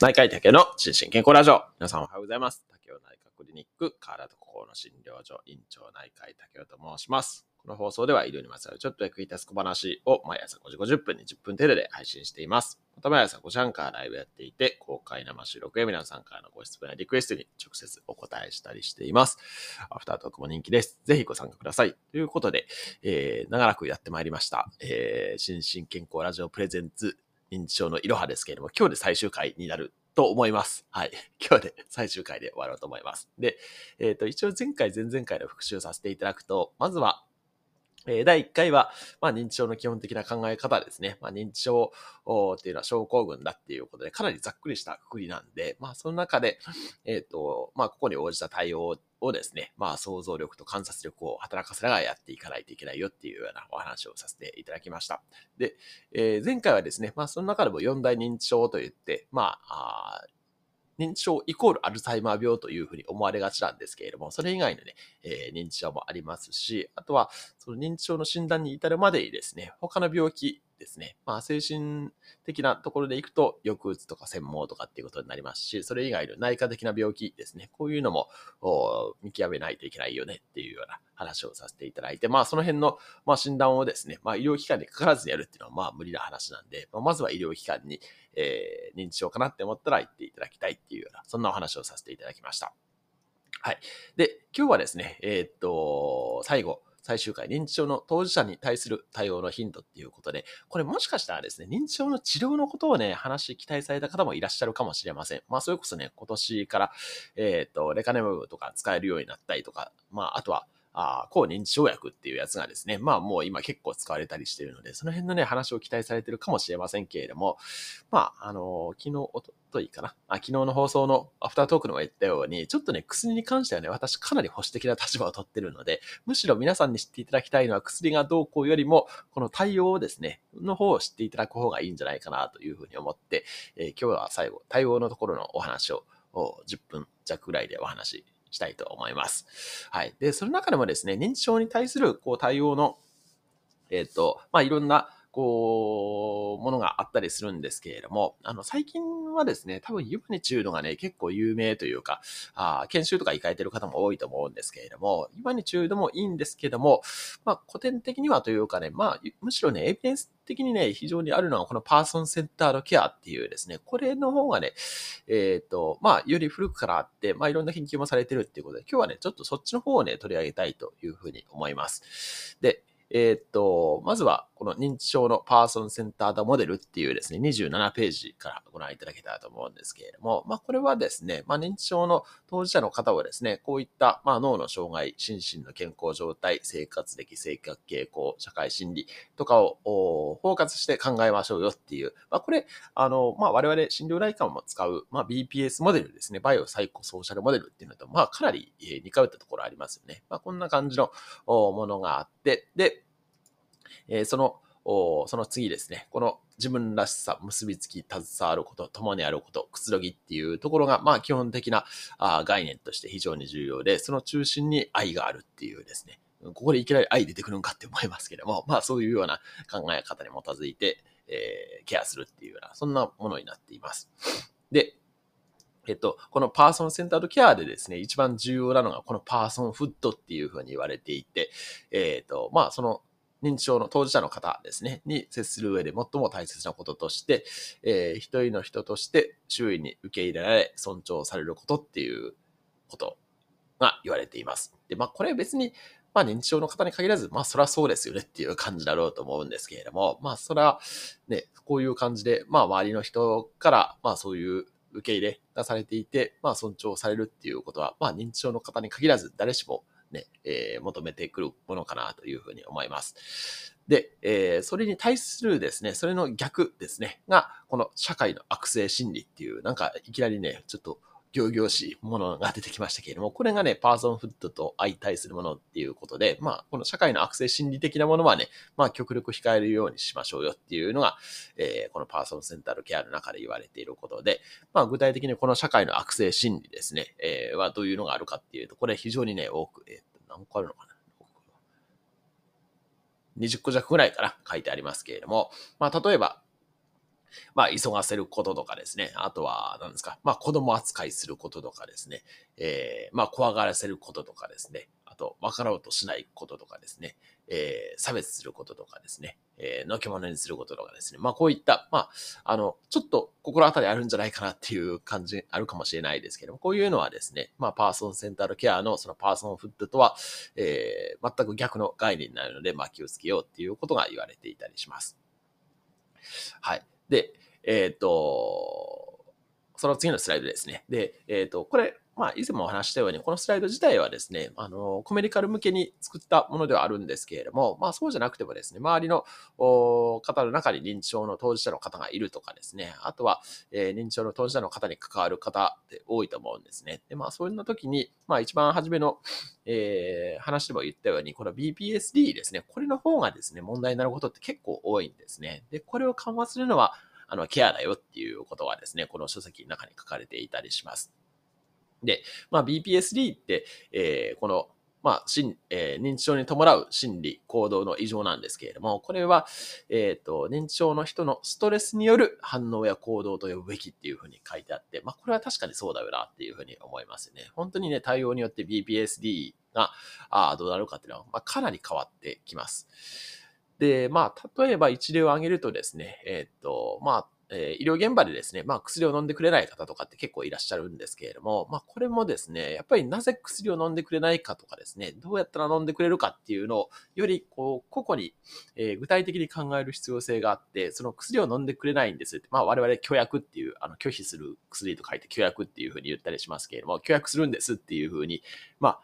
内科医竹の心身健康ラジオ。皆さんおはようございます。竹尾内科クリニック、体と心の診療所、院長内科医竹尾と申します。この放送では医療にまつわるちょっと役に立つ小話を毎朝5時50分に10分程度で配信しています。また毎朝5時半からライブやっていて、公開生収録や皆さんからのご質問やリクエストに直接お答えしたりしています。アフタートークも人気です。ぜひご参加ください。ということで、えー、長らくやってまいりました。えー、心身健康ラジオプレゼンツ認知症のいろはですけれども、今日で最終回になると思います。はい。今日で最終回で終わろうと思います。で、えっ、ー、と、一応前回、前々回の復習させていただくと、まずは、え第1回は、まあ、認知症の基本的な考え方ですね。まあ、認知症っていうのは症候群だっていうことで、かなりざっくりしたくくりなんで、まあ、その中で、えっ、ー、と、まあ、ここに応じた対応をですね、まあ、想像力と観察力を働かせながらやっていかないといけないよっていうようなお話をさせていただきました。で、えー、前回はですね、まあ、その中でも4大認知症といって、まあ、あ認知症イコールアルツハイマー病というふうに思われがちなんですけれども、それ以外のね、えー、認知症もありますし、あとは、その認知症の診断に至るまでにですね、他の病気ですね、まあ、精神的なところでいくと、抑うつとか専門とかっていうことになりますし、それ以外の内科的な病気ですね、こういうのも見極めないといけないよねっていうような話をさせていただいて、まあ、その辺の、まあ、診断をですね、まあ、医療機関にかからずにやるっていうのは、まあ、無理な話なんで、まあ、まずは医療機関に、えー、認知症かなって思ったら行っていただきたいっていうような、そんなお話をさせていただきました。はい。で、今日はですね、えー、っと、最後、最終回、認知症の当事者に対する対応の頻度っていうことで、これもしかしたらですね、認知症の治療のことをね、話期待された方もいらっしゃるかもしれません。まあ、それこそね、今年から、えっ、ー、と、レカネムとか使えるようになったりとか、まあ、あとは、あ抗認知症薬っていうやつがですね、まあもう今結構使われたりしているので、その辺のね、話を期待されてるかもしれませんけれども、まあ、あの昨日、おとといかな？あ、昨日の放送のアフタートークのも言ったように、ちょっとね、薬に関してはね、私かなり保守的な立場を取ってるので、むしろ皆さんに知っていただきたいのは薬がどうこうよりも、この対応をですね、の方を知っていただく方がいいんじゃないかなというふうに思って、えー、今日は最後、対応のところのお話を10分弱ぐらいでお話したいと思います。はい。で、その中でもですね、認知症に対するこう対応の、えっ、ー、と、まあ、いろんなこう、ものがあったりするんですけれども、あの、最近はですね、多分ユマニチュードがね、結構有名というか、あ研修とか行かれてる方も多いと思うんですけれども、ユマニチュードもいいんですけども、まあ、古典的にはというかね、まあ、むしろね、エビデンス的にね、非常にあるのは、このパーソンセンタードケアっていうですね、これの方がね、えっ、ー、と、まあ、より古くからあって、まあ、いろんな研究もされてるっていうことで、今日はね、ちょっとそっちの方をね、取り上げたいというふうに思います。で、えー、っと、まずは、この認知症のパーソンセンタードモデルっていうですね、27ページからご覧いただけたらと思うんですけれども、まあ、これはですね、まあ、認知症の当事者の方はですね、こういった、まあ、脳の障害、心身の健康状態、生活歴、性格傾向、社会心理とかを包括して考えましょうよっていう、まあ、これ、あの、まあ、我々診療内科も使う、まあ、BPS モデルですね、バイオサイコソーシャルモデルっていうのと、まあ、かなり似通ったところありますよね。まあ、こんな感じのものがあって、で、えー、その、その次ですね、この自分らしさ、結びつき、携わること、共にあること、くつろぎっていうところが、まあ基本的なあ概念として非常に重要で、その中心に愛があるっていうですね、ここでいきなり愛出てくるんかって思いますけども、まあそういうような考え方に基づいて、えー、ケアするっていうような、そんなものになっています。で、えっと、このパーソンセンタードケアでですね、一番重要なのがこのパーソンフッドっていうふうに言われていて、えっ、と、まあその認知症の当事者の方ですね、に接する上で最も大切なこととして、えー、一人の人として周囲に受け入れられ、尊重されることっていうことが言われています。で、まあ、これ別に、まあ、認知症の方に限らず、まあ、そりゃそうですよねっていう感じだろうと思うんですけれども、まあ、それはね、こういう感じで、まあ、周りの人から、まあ、そういう受け入れがされていて、まあ、尊重されるっていうことは、まあ、認知症の方に限らず、誰しもね、えー、求めてくるものかなというふうに思います。で、えー、それに対するですね、それの逆ですね、が、この社会の悪性心理っていう、なんかいきなりね、ちょっと行々しいものが出てきましたけれども、これがね、パーソンフッドと相対するものっていうことで、まあ、この社会の悪性心理的なものはね、まあ、極力控えるようにしましょうよっていうのが、えー、このパーソンセンタルケアの中で言われていることで、まあ、具体的にこの社会の悪性心理ですね、えー、はどういうのがあるかっていうと、これ非常にね、多く、えー、何個あるのかな？20個弱ぐらいから書いてありますけれども、まあ、例えば、まあ、急がせることとかですね。あとは、何ですか。まあ、子供扱いすることとかですね。えー、まあ、怖がらせることとかですね。あと、分かろうとしないこととかですね。えー、差別することとかですね。えー、のけ者にすることとかですね。まあ、こういった、まあ、あの、ちょっと心当たりあるんじゃないかなっていう感じあるかもしれないですけども、こういうのはですね、まあ、パーソンセンタードケアのそのパーソンフットとは、えー、全く逆の概念になるので、まあ、気をつけようっていうことが言われていたりします。はい。で、えっ、ー、と、その次のスライドですね。で、えっ、ー、と、これ、まあ、以前もお話したように、このスライド自体はですね、あの、コメディカル向けに作ったものではあるんですけれども、まあ、そうじゃなくてもですね、周りの方の中に認知症の当事者の方がいるとかですね、あとは、えー、認知症の当事者の方に関わる方って多いと思うんですね。で、まあ、そういう時に、まあ、一番初めの、えー、話でも言ったように、この BPSD ですね、これの方がですね、問題になることって結構多いんですね。で、これを緩和するのは、あの、ケアだよっていうことはですね、この書籍の中に書かれていたりします。で、まあ、BPSD って、えー、この、まあ、えー、認知症に伴う心理、行動の異常なんですけれども、これは、えっ、ー、と、認知症の人のストレスによる反応や行動と呼ぶべきっていうふうに書いてあって、まあ、これは確かにそうだよなっていうふうに思いますね。本当にね、対応によって BPSD が、あどうなるかっていうのは、まあ、かなり変わってきます。で、まあ、例えば一例を挙げるとですね、えっ、ー、と、まあ、えー、医療現場でですね、まあ薬を飲んでくれない方とかって結構いらっしゃるんですけれども、まあこれもですね、やっぱりなぜ薬を飲んでくれないかとかですね、どうやったら飲んでくれるかっていうのを、よりこう、個々に、えー、具体的に考える必要性があって、その薬を飲んでくれないんですって、まあ我々拒約っていう、あの拒否する薬と書いて拒約っていうふうに言ったりしますけれども、拒約するんですっていうふうに、まあ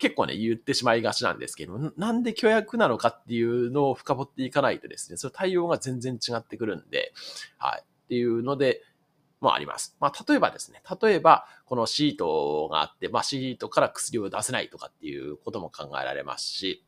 結構ね、言ってしまいがちなんですけど、なんで虚約なのかっていうのを深掘っていかないとですね、その対応が全然違ってくるんで、はい。っていうので、もあります。まあ、例えばですね、例えば、このシートがあって、まあ、シートから薬を出せないとかっていうことも考えられますし、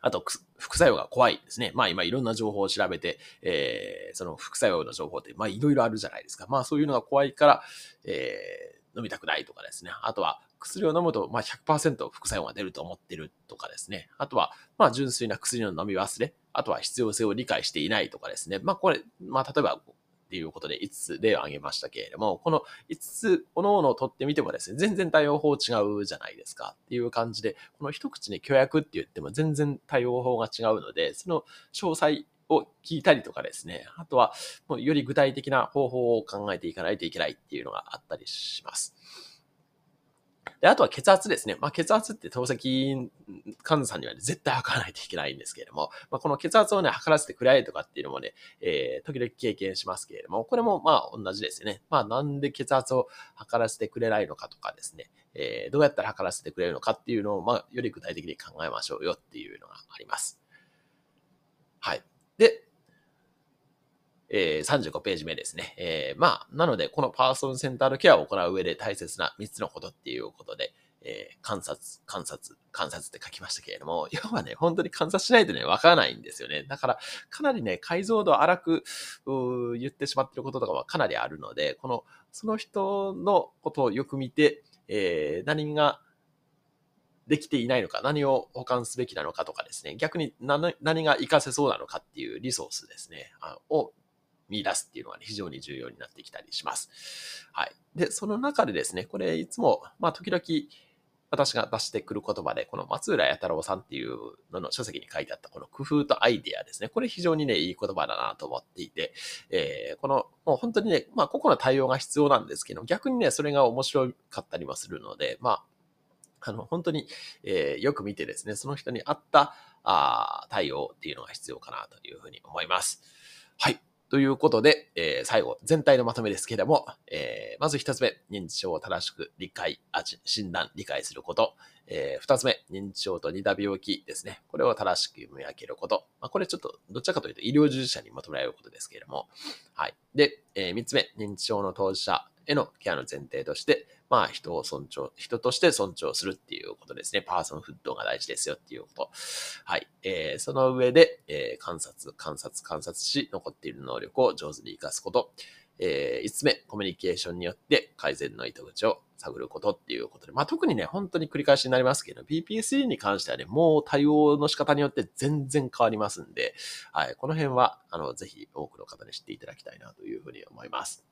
あと、副作用が怖いですね。まあ今いろんな情報を調べて、えー、その副作用の情報って、まあいろいろあるじゃないですか。まあそういうのが怖いから、えー、飲みたくないとかですね。あとは、薬を飲むと、まあ100%副作用が出ると思ってるとかですね。あとは、まあ純粋な薬の飲み忘れ。あとは必要性を理解していないとかですね。まあこれ、まあ例えばっていうことで5つ例を挙げましたけれども、この5つ、おのおのを取ってみてもですね、全然対応法違うじゃないですかっていう感じで、この一口に虚約って言っても全然対応法が違うので、その詳細を聞いたりとかですね、あとは、より具体的な方法を考えていかないといけないっていうのがあったりします。で、あとは血圧ですね。まあ、血圧って透析患者さんには、ね、絶対測らないといけないんですけれども、まあ、この血圧をね、測らせてくれとかっていうのもね、えー、時々経験しますけれども、これもまあ同じですよね。まあ、なんで血圧を測らせてくれないのかとかですね、えー、どうやったら測らせてくれるのかっていうのを、まあ、より具体的に考えましょうよっていうのがあります。はい。で、えー、35ページ目ですね。えー、まあ、なので、このパーソンセンタードケアを行う上で大切な3つのことっていうことで、えー、観察、観察、観察って書きましたけれども、要はね、本当に観察しないとね、わからないんですよね。だから、かなりね、解像度荒く言ってしまってることとかはかなりあるので、この、その人のことをよく見て、えー、何ができていないのか、何を保管すべきなのかとかですね、逆に何が活かせそうなのかっていうリソースですね、あを見出すっていうのが、ね、非常に重要になってきたりします。はい。で、その中でですね、これいつも、まあ時々私が出してくる言葉で、この松浦弥太郎さんっていうのの書籍に書いてあったこの工夫とアイディアですね。これ非常にね、いい言葉だなと思っていて、えー、この、もう本当にね、まあ個々の対応が必要なんですけど、逆にね、それが面白かったりもするので、まあ、あの、本当に、えー、よく見てですね、その人に合ったあ対応っていうのが必要かなというふうに思います。はい。ということで、えー、最後、全体のまとめですけれども、えー、まず一つ目、認知症を正しく理解、あ診断、理解すること。えー、二つ目、認知症と似た病気ですね。これを正しく見分けること。まあ、これちょっと、どちらかというと医療従事者に求められることですけれども。はい。で、えー、三つ目、認知症の当事者へのケアの前提として、まあ人を尊重、人として尊重するっていうことですね。パーソンフットが大事ですよっていうこと。はい。えー、その上で、えー、観察、観察、観察し、残っている能力を上手に活かすこと。えー、5つ目、コミュニケーションによって改善の糸口を探ることっていうことで、まあ、特にね、本当に繰り返しになりますけど、PPSD に関してはね、もう対応の仕方によって全然変わりますんで、はい、この辺は、あの、ぜひ多くの方に知っていただきたいなというふうに思います。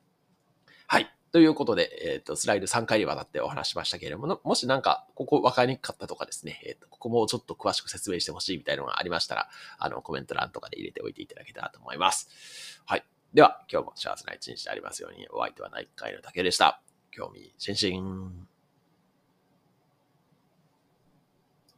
はい。ということで、えっ、ー、と、スライド3回にわたってお話しましたけれども、もしなんか、ここ分かりにくかったとかですね、えっ、ー、と、ここもちょっと詳しく説明してほしいみたいなのがありましたら、あの、コメント欄とかで入れておいていただけたらと思います。はい。では、今日も幸せな一日でありますように、お相手は内科医の竹でした。興味津々。